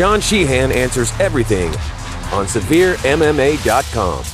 Sean Sheehan answers everything on SevereMMA.com.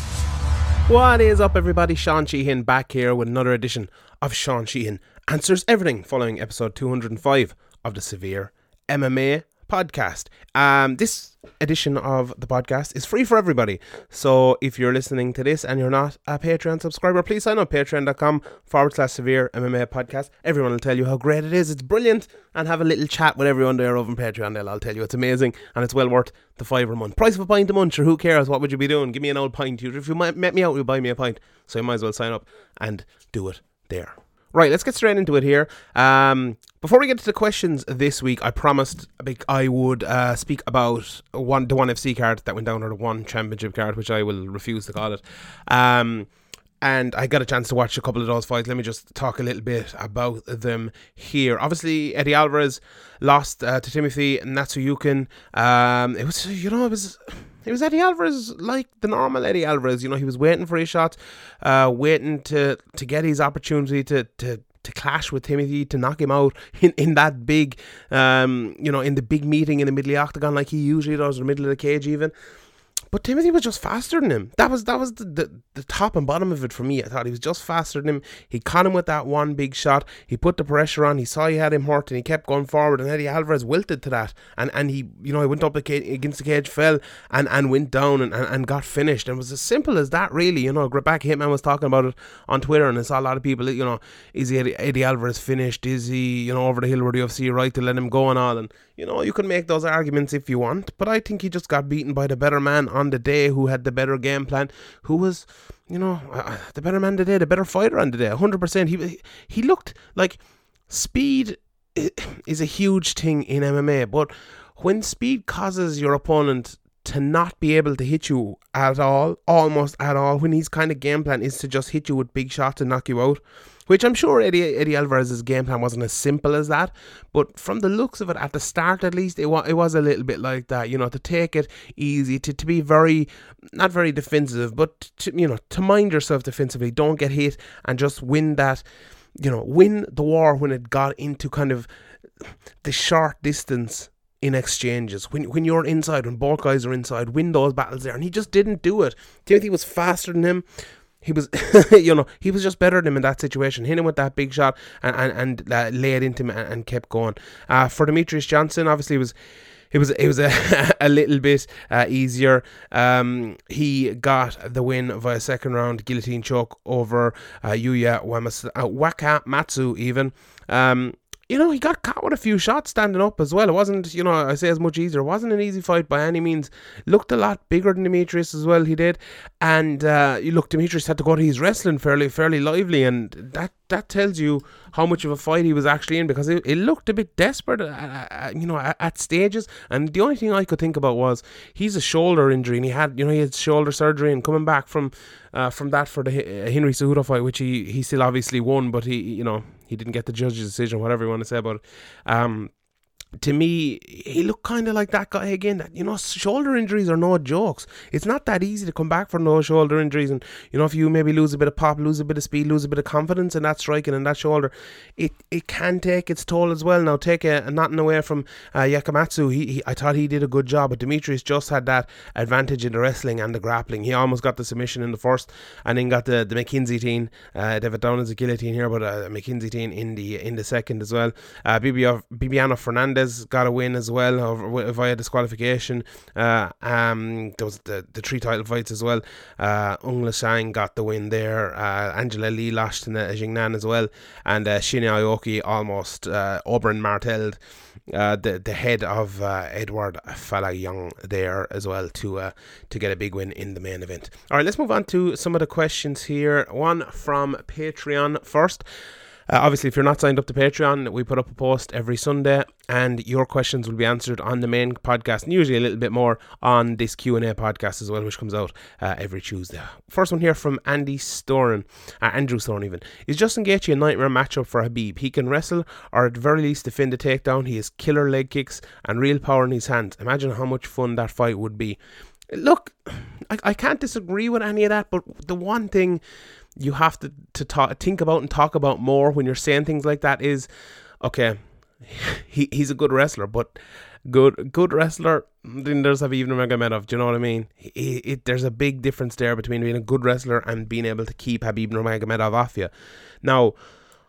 What is up, everybody? Sean Sheehan back here with another edition of Sean Sheehan Answers Everything following episode 205 of the Severe MMA podcast. Um, this edition of the podcast is free for everybody. So if you're listening to this and you're not a Patreon subscriber, please sign up patreon.com forward slash severe MMA podcast. Everyone will tell you how great it is. It's brilliant. And have a little chat with everyone there over on Patreon. They'll all tell you it's amazing and it's well worth the five a month. Price of a pint a month, sure, who cares? What would you be doing? Give me an old pint. If you met me out, you buy me a pint. So you might as well sign up and do it there. Right, let's get straight into it here. Um, before we get to the questions this week, I promised I would uh, speak about one the one FC card that went down, or the one championship card, which I will refuse to call it. Um, and I got a chance to watch a couple of those fights. Let me just talk a little bit about them here. Obviously, Eddie Alvarez lost uh, to Timothy Nastyukhin. Um, it was, you know, it was it was Eddie Alvarez like the normal Eddie Alvarez. You know, he was waiting for his shot, uh, waiting to to get his opportunity to to to clash with Timothy to knock him out in, in that big, um, you know, in the big meeting in the middle of the octagon like he usually does, in the middle of the cage even. But Timothy was just faster than him. That was that was the, the, the, top and bottom of it for me. I thought he was just faster than him. He caught him with that one big shot. He put the pressure on. He saw he had him hurt, and he kept going forward. And Eddie Alvarez wilted to that, and and he you know he went up against the cage, fell, and and went down and, and, and got finished. And it was as simple as that, really. You know, back Hitman was talking about it on Twitter, and I saw a lot of people. You know, is Eddie, Eddie Alvarez finished? Is he you know over the hill where the UFC right to let him go and all? And you know, you can make those arguments if you want, but I think he just got beaten by the better man on the day who had the better game plan, who was, you know, uh, the better man today, the better fighter on the day, 100%. He, he looked like speed is a huge thing in MMA, but when speed causes your opponent to not be able to hit you at all, almost at all, when his kind of game plan is to just hit you with big shots and knock you out, which I'm sure Eddie, Eddie Alvarez's game plan wasn't as simple as that. But from the looks of it, at the start at least, it, wa- it was a little bit like that. You know, to take it easy, to, to be very, not very defensive, but to, you know, to mind yourself defensively. Don't get hit and just win that, you know, win the war when it got into kind of the short distance in exchanges. When when you're inside, when both guys are inside, win those battles there. And he just didn't do it. Timothy was faster than him he was, you know, he was just better than him in that situation. Hit him with that big shot and and, and uh, laid into him and, and kept going. Uh, for Demetrious Johnson, obviously, it was it was it was a, a little bit uh, easier. Um, he got the win via second round guillotine choke over uh, Yuya Wamas- uh, even. Um, you know, he got caught with a few shots standing up as well. It wasn't, you know, I say as much easier. It wasn't an easy fight by any means. Looked a lot bigger than Demetrious as well. He did, and uh, you look, Demetrious had to go to his wrestling fairly, fairly lively, and that that tells you how much of a fight he was actually in because it, it looked a bit desperate, uh, uh, you know, at, at, stages. And the only thing I could think about was he's a shoulder injury, and he had, you know, he had shoulder surgery, and coming back from uh, from that for the Henry Cejudo fight, which he he still obviously won, but he, you know, he didn't get the judge's decision, whatever you want to say about it. Um, to me, he looked kind of like that guy again. That you know, shoulder injuries are no jokes. It's not that easy to come back from those shoulder injuries, and you know, if you maybe lose a bit of pop, lose a bit of speed, lose a bit of confidence in that striking and that shoulder, it it can take its toll as well. Now, take a, a nothing away from uh, Wakamatsu. He, he, I thought he did a good job, but Demetrious just had that advantage in the wrestling and the grappling. He almost got the submission in the first, and then got the the McKenzietine. Uh, David Down as a guillotine here, but uh, McKenzietine in the in the second as well. Uh, Bibiano Got a win as well over, via disqualification. Uh, um, there was the, the three title fights as well. Uh, Ung Shang got the win there. Uh, Angela Lee lost in uh, Jingnan as well. And uh, Shinya Aoki almost uh, Oberyn martelled uh, the, the head of uh, Edward Young there as well to uh, to get a big win in the main event. All right, let's move on to some of the questions here. One from Patreon first. Uh, obviously, if you're not signed up to Patreon, we put up a post every Sunday, and your questions will be answered on the main podcast, and usually a little bit more on this Q and A podcast as well, which comes out uh, every Tuesday. First one here from Andy Storen, uh, Andrew Storen even. Is Justin Gaethje a nightmare matchup for Khabib? He can wrestle, or at very least defend a takedown. He has killer leg kicks and real power in his hands. Imagine how much fun that fight would be. Look, I, I can't disagree with any of that, but the one thing you have to to talk, think about and talk about more when you're saying things like that is okay he, he's a good wrestler but good good wrestler. Then there's Khabib Nurmagomedov. Do you know what I mean? It, there's a big difference there between being a good wrestler and being able to keep Khabib Nurmagomedov off you. Now,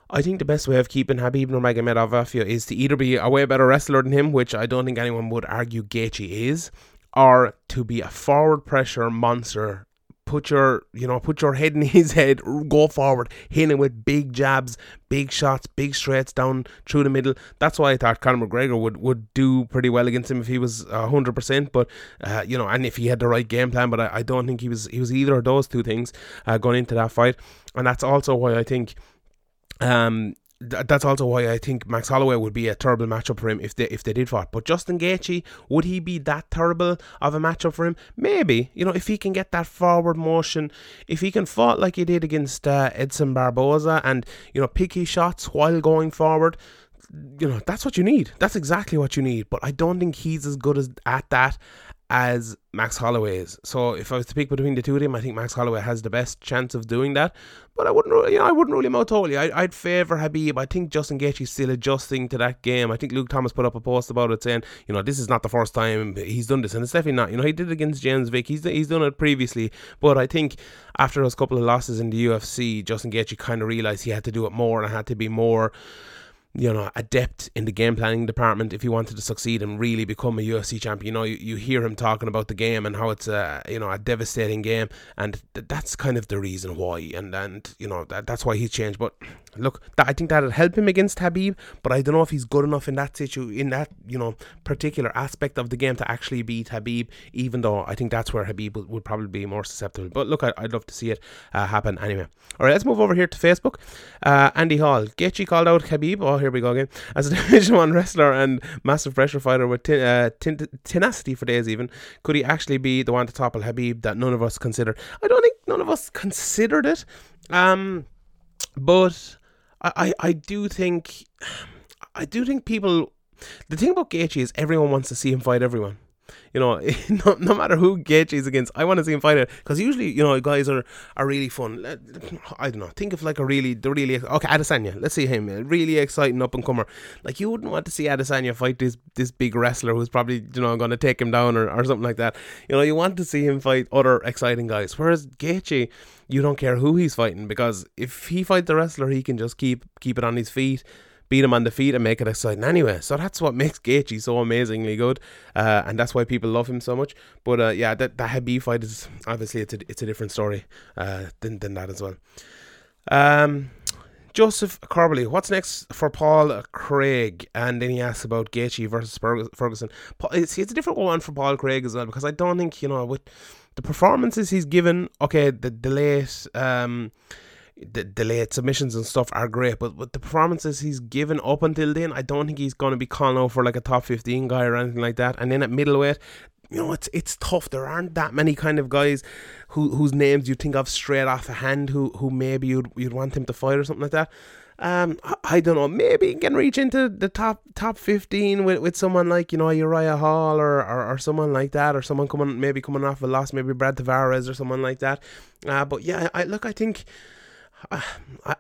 I think the best way of keeping Khabib Nurmagomedov off you is to either be a way better wrestler than him, which I don't think anyone would argue Gaethje is, or to be a forward pressure monster put your you know put your head in his head go forward hit him with big jabs big shots big straights down through the middle. That's why I thought Conor McGregor would would do pretty well against him if he was 100% but uh, you know and if he had the right game plan but I, I don't think he was he was either of those two things uh, going into that fight. And that's also why I think um that's also why I think Max Holloway would be a terrible matchup for him if they if they did fight. But Justin Gaethje, would he be that terrible of a matchup for him? Maybe. You know, if he can get that forward motion, if he can fight like he did against uh, Edson Barboza, and you know pick his shots while going forward, you know that's what you need. That's exactly what you need. But I don't think he's as good as at that as Max Holloway is. So if I was to pick between the two of them, I think Max Holloway has the best chance of doing that. But I wouldn't, you know, I wouldn't rule him out totally. I, would favour Khabib. I think Justin Gaethje's still adjusting to that game. I think Luke Thomas put up a post about it saying, you know, this is not the first time he's done this, and it's definitely not. You know, he did it against James Vick. He's he's done it previously, but I think after those couple of losses in the UFC, Justin Gaethje kind of realised he had to do it more and had to be more you know, adept in the game planning department if he wanted to succeed and really become a UFC champion. You know, you, you hear him talking about the game and how it's a you know a devastating game, and th- that's kind of the reason why. And and you know that that's why he's changed. But look, I think that'll help him against Khabib, but I don't know if he's good enough in that situ in that you know particular aspect of the game to actually beat Khabib. Even though I think that's where Khabib would, would probably be more susceptible. But look, I, would love to see it uh, happen anyway. All right, let's move over here to Facebook. Uh, Andy Hall, Gaethje called out Khabib. Oh, here we go again. As a Division One wrestler and massive pressure fighter with uh, tenacity for days, even could he actually be the one to topple Khabib that none of us considered? I don't think none of us considered it. Um, but I, I, I do think I do think people the thing about Gaethje is everyone wants to see him fight everyone. You know, no, no matter who Gaethje is against, I want to see him fight it because usually, you know, guys are, are really fun. I don't know. Think of like a really, the really okay Adesanya. Let's see him, really exciting up and comer. Like you wouldn't want to see Adesanya fight this this big wrestler who's probably you know going to take him down or, or something like that. You know, you want to see him fight other exciting guys. Whereas Gaethje, you don't care who he's fighting because if he fights the wrestler, he can just keep keep it on his feet beat him on the feet and make it exciting anyway. So that's what makes Gaethje so amazingly good, uh, and that's why people love him so much. But uh, yeah, that that Khabib fight is obviously it's a it's a different story uh, than than that as well. Um. Joseph Corbally, what's next for Paul Craig? And then he asks about Gaethje versus Ferguson. See, it's a different one for Paul Craig as well because I don't think you know with the performances he's given. Okay, the, the late um, the delayed submissions and stuff are great, but with the performances he's given up until then, I don't think he's going to be calling out for like a top 15 guy or anything like that. And then at middleweight, you know, it's it's tough. There aren't that many kind of guys who whose names you think of straight off the hand who who maybe you'd you'd want him to fight or something like that. Um, I, I don't know. Maybe he can reach into the top top fifteen with, with someone like you know Uriah Hall or, or, or someone like that, or someone coming maybe coming off a loss, maybe Brad Tavares or someone like that. Uh, but yeah, I look. I think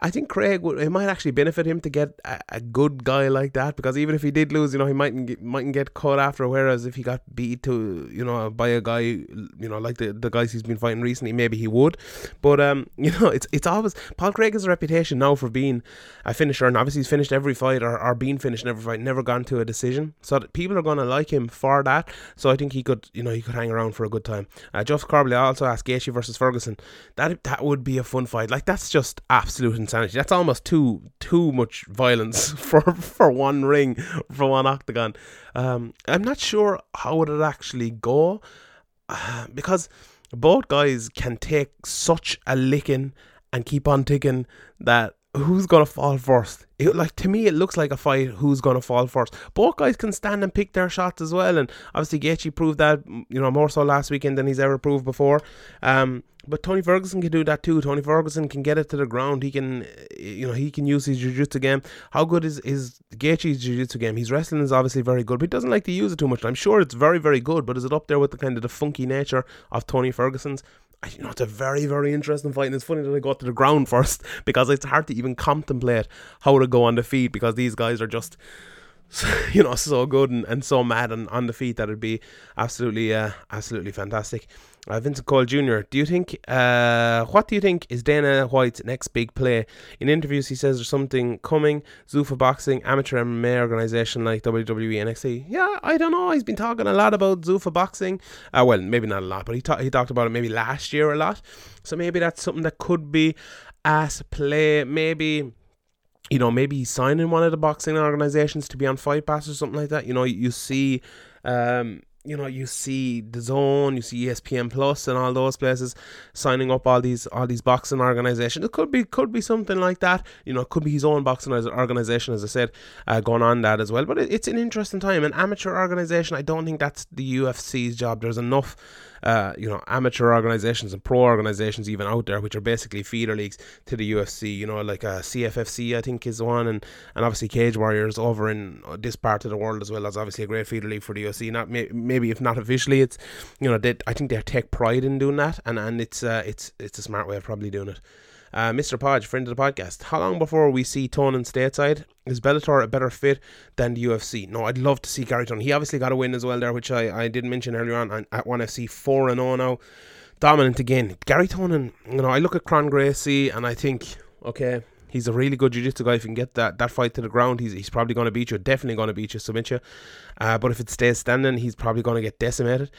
I think Craig would it might actually benefit him to get a, a, good guy like that because even if he did lose, you know, he mightn't get, mightn't get caught after. Whereas if he got beat to you know by a guy, you know, like the, the guys he's been fighting recently, maybe he would. But um, you know, it's it's always Paul Craig has a reputation now for being a finisher, and obviously he's finished every fight or, or been finished in every fight, never gone to a decision. So people are going to like him for that. So I think he could, you know, he could hang around for a good time. Uh, Jeff also asked Gaethje versus Ferguson. That that would be a fun fight. Like that's just just absolute insanity. That's almost too too much violence for for one ring, for one octagon. Um, I'm not sure how would it actually go uh, because both guys can take such a licking and keep on ticking that who's gonna fall first? It, like to me, it looks like a fight. Who's gonna fall first? Both guys can stand and pick their shots as well, and obviously Gaethje proved that you know more so last weekend than he's ever proved before. Um, but Tony Ferguson can do that too. Tony Ferguson can get it to the ground. He can, you know, he can use his jiu-jitsu game. How good is is Gaethje's jiu-jitsu game? His wrestling is obviously very good, but he doesn't like to use it too much. I'm sure it's very, very good, but is it up there with the kind of the funky nature of Tony Ferguson's? You know, it's a very, very interesting fight. And it's funny that I got to the ground first because it's hard to even contemplate how to go on the feet because these guys are just you know, so good and, and so mad and on the feet that it'd be absolutely, uh, absolutely fantastic. Uh, Vincent Cole Jr. Do you think? Uh, what do you think is Dana White's next big play? In interviews, he says there's something coming. Zuffa Boxing, amateur MMA organization like WWE, NXT. Yeah, I don't know. He's been talking a lot about Zuffa Boxing. Uh, well, maybe not a lot, but he ta- he talked about it maybe last year a lot. So maybe that's something that could be as play. Maybe you know, maybe signing one of the boxing organizations to be on Fight Pass or something like that. You know, you see, um, you know, you see DAZN, you see ESPN Plus, and all those places signing up all these all these boxing organizations. It could be could be something like that. You know, it could be his own boxing organization, as I said, uh, going on that as well. But it, it's an interesting time. An amateur organization, I don't think that's the UFC's job. There's enough uh, you know, amateur organizations and pro organizations even out there, which are basically feeder leagues to the UFC. You know, like uh, CFFC, I think is one, and and obviously Cage Warriors over in this part of the world as well. That's obviously a great feeder league for the UFC. Not may, maybe if not officially, it's you know, they, I think they take pride in doing that, and and it's uh, it's it's a smart way of probably doing it. Uh, Mr. Podge, friend of the podcast, how long before we see Tonon stateside? Is Bellator a better fit than the UFC? No, I'd love to see Garry Tonon. He obviously got a win as well there, which I, I didn't mention earlier on at 1FC 4 and 0 now. Dominant again. Garry Tonon, you know, I look at Kron Gracie and I think, okay, he's a really good jiu-jitsu guy. If you can get that, that fight to the ground, he's, he's probably going to beat you. Definitely going to beat you, submit you. Uh, but if it stays standing, he's probably going to get decimated.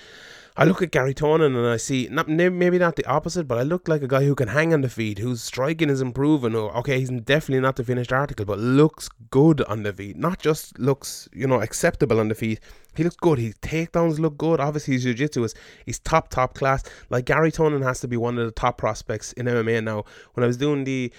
I look at Garry Tonon and I see not maybe not the opposite, but I look like a guy who can hang on the feet, whose striking is improving. Okay, he's definitely not the finished article, but looks good on the feet. Not just looks, you know, acceptable on the feet. He looks good. His takedowns look good. Obviously, his jiu-jitsu is he's top top class. Like Garry Tonon has to be one of the top prospects in MMA now. When I was doing the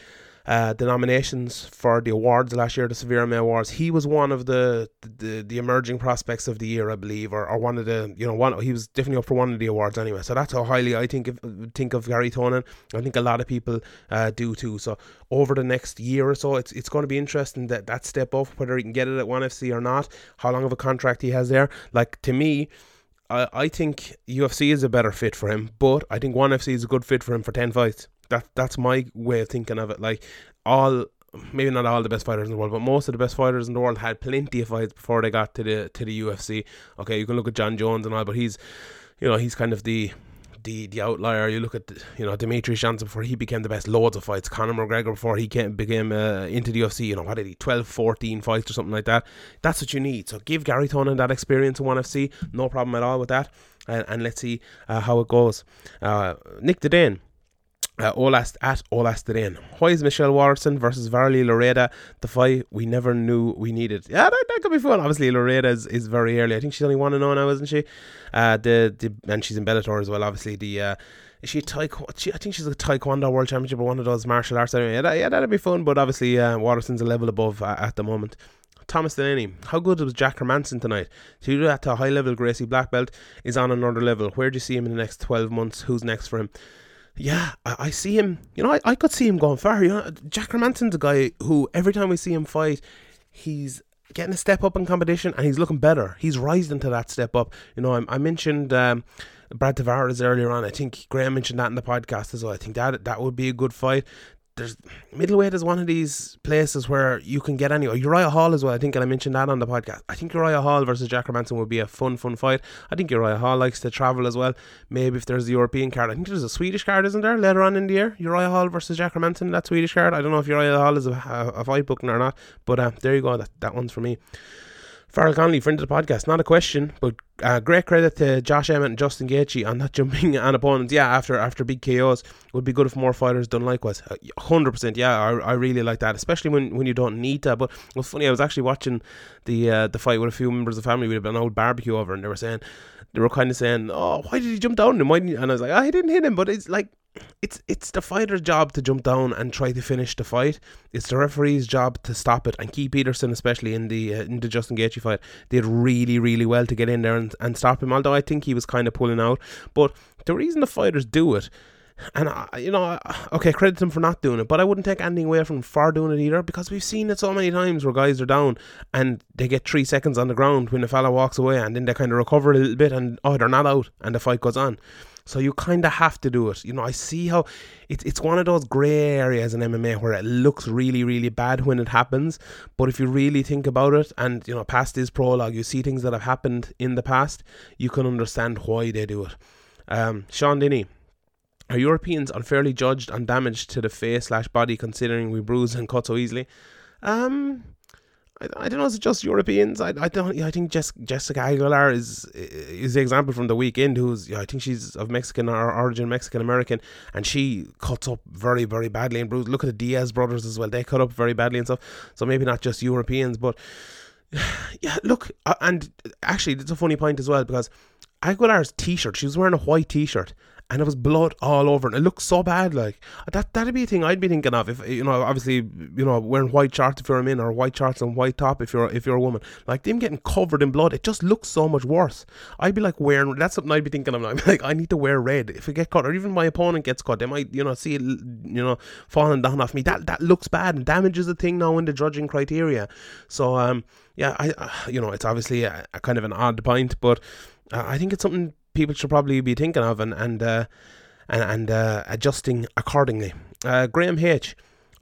uh, the nominations for the awards last year, the Severe MMA Awards. He was one of the, the the emerging prospects of the year, I believe, or, or one of the you know one. He was definitely up for one of the awards anyway. So that's how highly I think of think of Garry Tonon. I think a lot of people uh, do too. So over the next year or so, it's it's going to be interesting that that step up, whether he can get it at one FC or not, how long of a contract he has there. Like to me. I, I think UFC is a better fit for him, but I think ONE FC is a good fit for him for 10 fights. That that's my way of thinking of it. Like all maybe not all the best fighters in the world, but most of the best fighters in the world had plenty of fights before they got to the to the UFC. Okay, you can look at Jon Jones and all, but he's you know, he's kind of the the the outlier. You look at you know Dimitri Johnson before he became the best, loads of fights. Conor McGregor before he came became uh, into the UFC. You know what did he 12, 14 fights or something like that. That's what you need. So give Garry Tonon that experience in ONE FC, no problem at all with that. And, and let's see uh, how it goes. Uh, Nick Dane uh, Olast at. Why is Michelle Waterson versus Valerie Loureda the fight we never knew we needed? Yeah, that, that could be fun. Obviously, Loureda is, is very early. I think she's only one and zero now, isn't she? Uh, the, the and she's in Bellator as well. Obviously, the uh, is she taekwondo? She, I think she's a taekwondo world championship or one of those martial arts. Anyway, yeah, that, yeah that'd be fun. But obviously, uh, Waterson's a level above uh, at the moment. Thomas Delaney, how good was Jack Hermansson tonight? To do that to a high level, Gracie Black Belt is on another level. Where do you see him in the next 12 months? Who's next for him? Yeah, I, I, see him. You know, I, I could see him going far. You know, Jack Hermansson's a guy who every time we see him fight, he's getting a step up in competition and he's looking better. He's rising to that step up. You know, I, I mentioned um, Brad Tavares earlier on. I think Graham mentioned that in the podcast as well. I think that that would be a good fight there's middleweight is one of these places where you can get any. Uriah Hall as well. I think, and I mentioned that on the podcast. I think Uriah Hall versus Jack Hermansson would be a fun, fun fight. I think Uriah Hall likes to travel as well. Maybe if there's the European card, I think there's a Swedish card, isn't there? Later on in the year, Uriah Hall versus Jack Hermansson, that Swedish card. I don't know if Uriah Hall is a, a, a fight booking or not, but uh, there you go. That that one's for me. Farrell Conley, friend of the podcast. Not a question, but uh, great credit to Josh Emmett and Justin Gaethje on not jumping on opponents. Yeah, after after big KOs, would be good if more fighters done likewise. Uh, hundred percent. Yeah, I, I really like that, especially when, when you don't need that. But was funny. I was actually watching the uh, the fight with a few members of the family. We had an old barbecue over, and they were saying they were kind of saying, "Oh, why did he jump down?" And, and I was like, oh, "I didn't hit him," but it's like it's it's the fighter's job to jump down and try to finish the fight. It's the referee's job to stop it. And Keith Peterson, especially in the uh, in the Justin Gaethje fight, did really really well to get in there and, and stop him. Although I think he was kind of pulling out, but the reason the fighters do it And I, you know, okay, credit him for not doing it, but I wouldn't take anything away from far doing it either because we've seen it so many times where guys are down and they get three seconds on the ground when the fella walks away, and then they kind of recover a little bit, and oh, they're not out, and the fight goes on. So you kind of have to do it. You know, I see how it's it's one of those grey areas in MMA where it looks really really bad when it happens, but if you really think about it, and you know, past this prologue, you see things that have happened in the past, you can understand why they do it. Um, Sean Denny are Europeans unfairly judged on damage to the face slash body considering we bruise and cut so easily? Um, I, I don't know. Is it just Europeans? I, I don't. I think Jess, Jessica Aguilar is is the example from the weekend. Who's I think she's of Mexican origin, Mexican American, and she cuts up very very badly and bruised. Look at the Diaz brothers as well. They cut up very badly and stuff. So maybe not just Europeans, but yeah. Look, uh, and actually, it's a funny point as well because Aguilar's t-shirt. She was wearing a white t-shirt, and it was blood all over and It looked so bad. Like that, that'd be a thing I'd be thinking of if you know, obviously, you know, wearing white shorts if you're a man, or white shorts and white top if you're if you're a woman. Like them getting covered in blood, it just looks so much worse. I'd be like wearing. That's something I'd be thinking of. I'd like, I need to wear red if I get caught, or even my opponent gets caught. They might, you know, see it, you know, falling down off me. That that looks bad, and damage is a thing now in the judging criteria. So um, yeah, I, uh, you know, it's obviously a, a kind of an odd point, but. Uh, I think it's something people should probably be thinking of and and uh, and, and uh, adjusting accordingly. Uh, Graham H.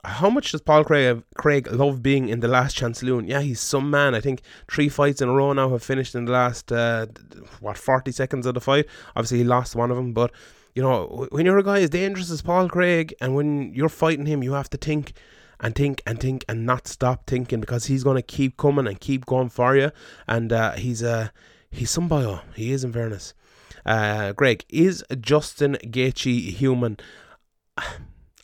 How much does Paul Craig, Craig love being in the last chance saloon? Yeah, he's some man. I think three fights in a row now have finished in the last uh, what forty seconds of the fight. Obviously, he lost one of them, but you know when you're a guy as dangerous as Paul Craig, and when you're fighting him, you have to think and think and think and not stop thinking because he's going to keep coming and keep going for you. And uh, he's a uh, he's some bio. He is in fairness. Uh, Greg, is Justin Gaethje human?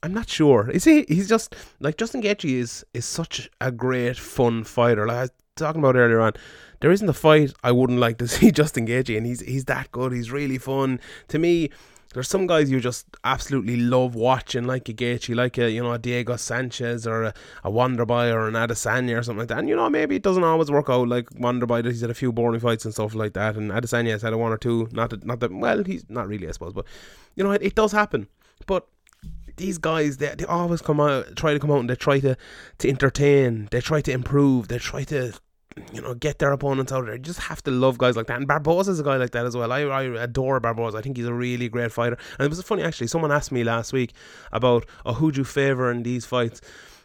I'm not sure. Is he? He's just like Justin Gaethje is is such a great fun fighter. Like I was talking about earlier on, there isn't a fight I wouldn't like to see Justin Gaethje, and he's he's that good. He's really fun. To me, there's some guys you just absolutely love watching, like a Gaethje, like a you know a Diego Sanchez or a, a Wonderboy or an Adesanya or something like that. And you know maybe it doesn't always work out. Like Wonderboy, he's had a few boring fights and stuff like that, and Adesanya has had a one or two. Not that, not that well, he's not really, I suppose, but you know it, it does happen. But these guys they, they always come out try to come out and they try to to entertain they try to improve they try to you know, get their opponents out there. You just have to love guys like that. And Barboza's a guy like that as well. I, I adore Barboza. I think he's a really great fighter. And it was funny actually. Someone asked me last week about, oh, who'd you favour in these fights?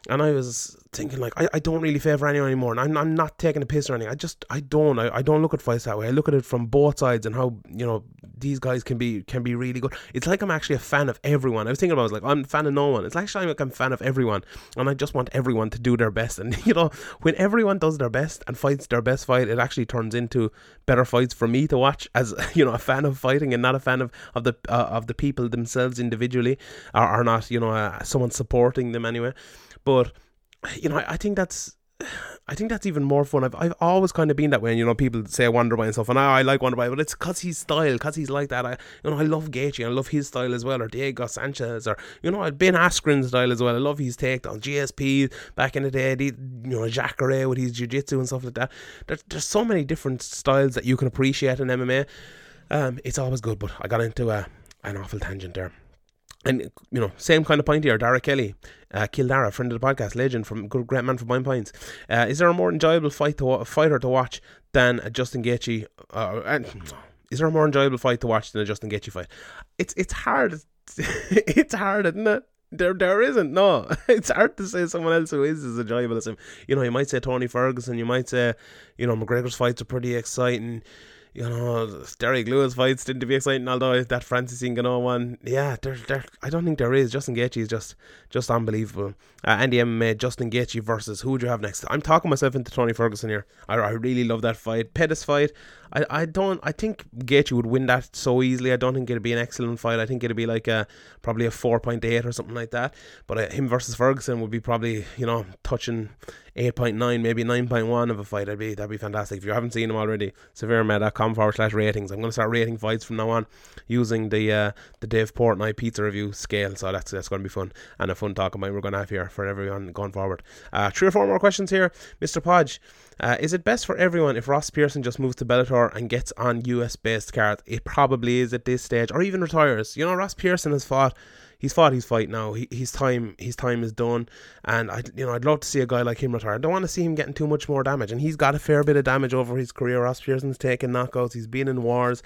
And I was thinking like I, I don't really favour anyone anymore and I'm, I'm not taking a piss or anything. I just I don't. I, I don't look at fights that way. I look at it from both sides and how you know these guys can be can be really good. It's like I'm actually a fan of everyone. I was thinking about I was like I'm a fan of no one. It's actually like I'm a fan of everyone and I just want everyone to do their best. And you know when everyone does their best and fights their best fight it actually turns into better fights for me to watch as you know a fan of fighting and not a fan of of the uh, of the people themselves individually or, or not you know uh, someone supporting them anyway. But you know, I, I think that's I think that's even more fun. I've, I've always kind of been that way. And, you know, people say Wonderboy and stuff, and I, I like Wonderboy, but it's because he's style, because he's like that. I, you know, I love Gaethje, I love his style as well, or Diego Sanchez, or you know, Ben Askren's style as well. I love his take on GSP back in the day. The, you know, Jacare with his jiu-jitsu and stuff like that. There's, there's so many different styles that you can appreciate in MMA. Um, it's always good, but I got into a, an awful tangent there. And you know, same kind of point here. Dara Kelly, uh, Kildara, friend of the podcast, legend from good great man from Bine Pines. Uh, is there a more enjoyable fight to fighter to watch than a Justin Gaethje? Uh, and, is there a more enjoyable fight to watch than a Justin Gaethje fight? It's it's hard. it's hard, isn't it? There, there isn't. No, it's hard to say someone else who is as enjoyable as him. You know, you might say Tony Ferguson. You might say, you know, McGregor's fights are pretty exciting you know, Derrick Lewis fights didn't be exciting, although that Francis Ngannou one, yeah, there, there, I don't think there is. Justin Gaethje is just, just unbelievable. Uh, Andy MMA, Justin Gaethje versus who would you have next? I'm talking myself into Tony Ferguson here. I, I really love that fight. Pettis fight, I, I don't, I think Gaethje would win that so easily. I don't think it'd be an excellent fight. I think it'd be like a probably a 4.8 or something like that. But uh, him versus Ferguson would be probably, you know, touching 8.9, maybe 9.1 of a fight. That'd be that'd be fantastic. If you haven't seen them already, severemma.com patreon.com forward slash ratings. I'm going to start rating fights from now on using the uh, the Dave Portnoy pizza review scale. So that's that's going to be fun and a fun talk about we're going to have here for everyone going forward. Uh, three or four more questions here, Mr. Podge. Uh, is it best for everyone if Ross Pearson just moves to Bellator and gets on US based cards? It probably is at this stage, or even retires. You know, Ross Pearson has fought he's fought his fight now. He, his time his time is done, and I you know I'd love to see a guy like him retire. I don't want to see him getting too much more damage, and he's got a fair bit of damage over his career. Ross Pearson's taken knockouts. He's been in wars.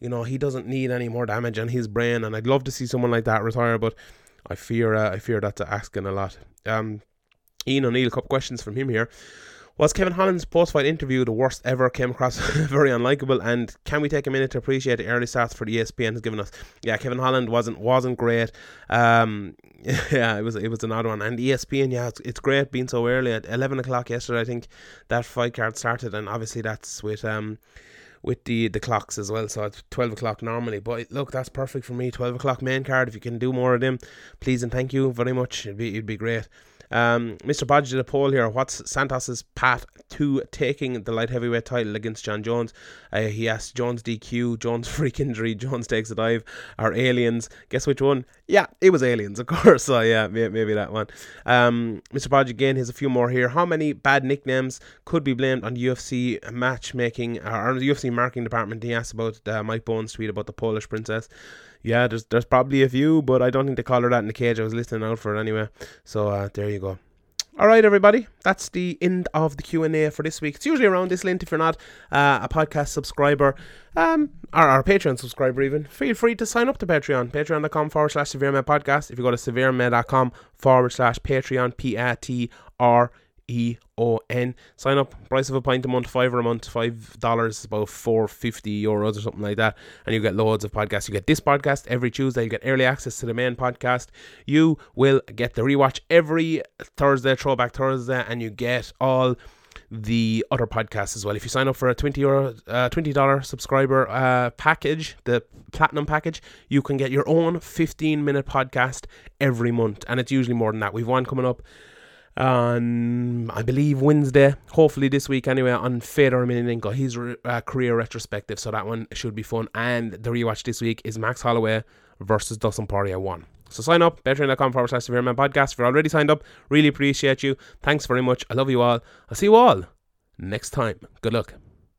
You know he doesn't need any more damage on his brain, and I'd love to see someone like that retire. But I fear uh, I fear that's asking a lot. Um, Ian O'Neill, a couple questions from him here. Was Kevin Holland's post fight interview the worst ever? Came across very unlikable. And can we take a minute to appreciate the early stats for the ESPN has given us? Yeah, Kevin Holland wasn't wasn't great. Um, yeah, it was it was an odd one. And ESPN, yeah, it's, it's great being so early at eleven o'clock yesterday. I think that fight card started, and obviously that's with um with the the clocks as well. So it's twelve o'clock normally. But look, that's perfect for me. Twelve o'clock main card. If you can do more of them, please and thank you very much. It'd be it'd be great. Um, Mr. Podge did a poll here. What's Santos's path to taking the light heavyweight title against Jon Jones? Uh, he asked Jones DQ, Jones freak injury, Jones takes a dive, or aliens. Guess which one? Yeah, it was aliens, of course. So yeah, maybe that one. Um, Mr. Podge again has a few more here. How many bad nicknames could be blamed on UFC matchmaking or the UFC marketing department? He asked about uh, Mike Bohn's tweet about the Polish princess yeah, there's there's probably a few, but I don't think they call her that in the cage. I was listening out for it anyway. So uh, there you go. All right, everybody. That's the end of the Q and A for this week. It's usually around this length. If you're not uh, a podcast subscriber, um, or our Patreon subscriber, even feel free to sign up to Patreon. Patreon.com forward slash Severe Podcast. If you go to severemma.com forward slash Patreon, P A T R E O N. Sign up, price of a pint a month, five or a month, five dollars, about four fifty euros or something like that, and you get loads of podcasts. You get this podcast every Tuesday. You get early access to the main podcast. You will get the rewatch every Thursday, Throwback Thursday, and you get all the other podcasts as well. If you sign up for a twenty euro, uh, twenty dollar subscriber uh, package, the platinum package, you can get your own fifteen minute podcast every month, and it's usually more than that. We've one coming up on I believe Wednesday, hopefully this week anyway, on Fedor Emelianenko, his uh, career retrospective. So that one should be fun. And the rewatch this week is Max Holloway versus Dustin Poirier 1. So sign up, patreon.com forward slash Severe Man Podcast. If you're already signed up, really appreciate you. Thanks very much. I love you all. I'll see you all next time. Good luck.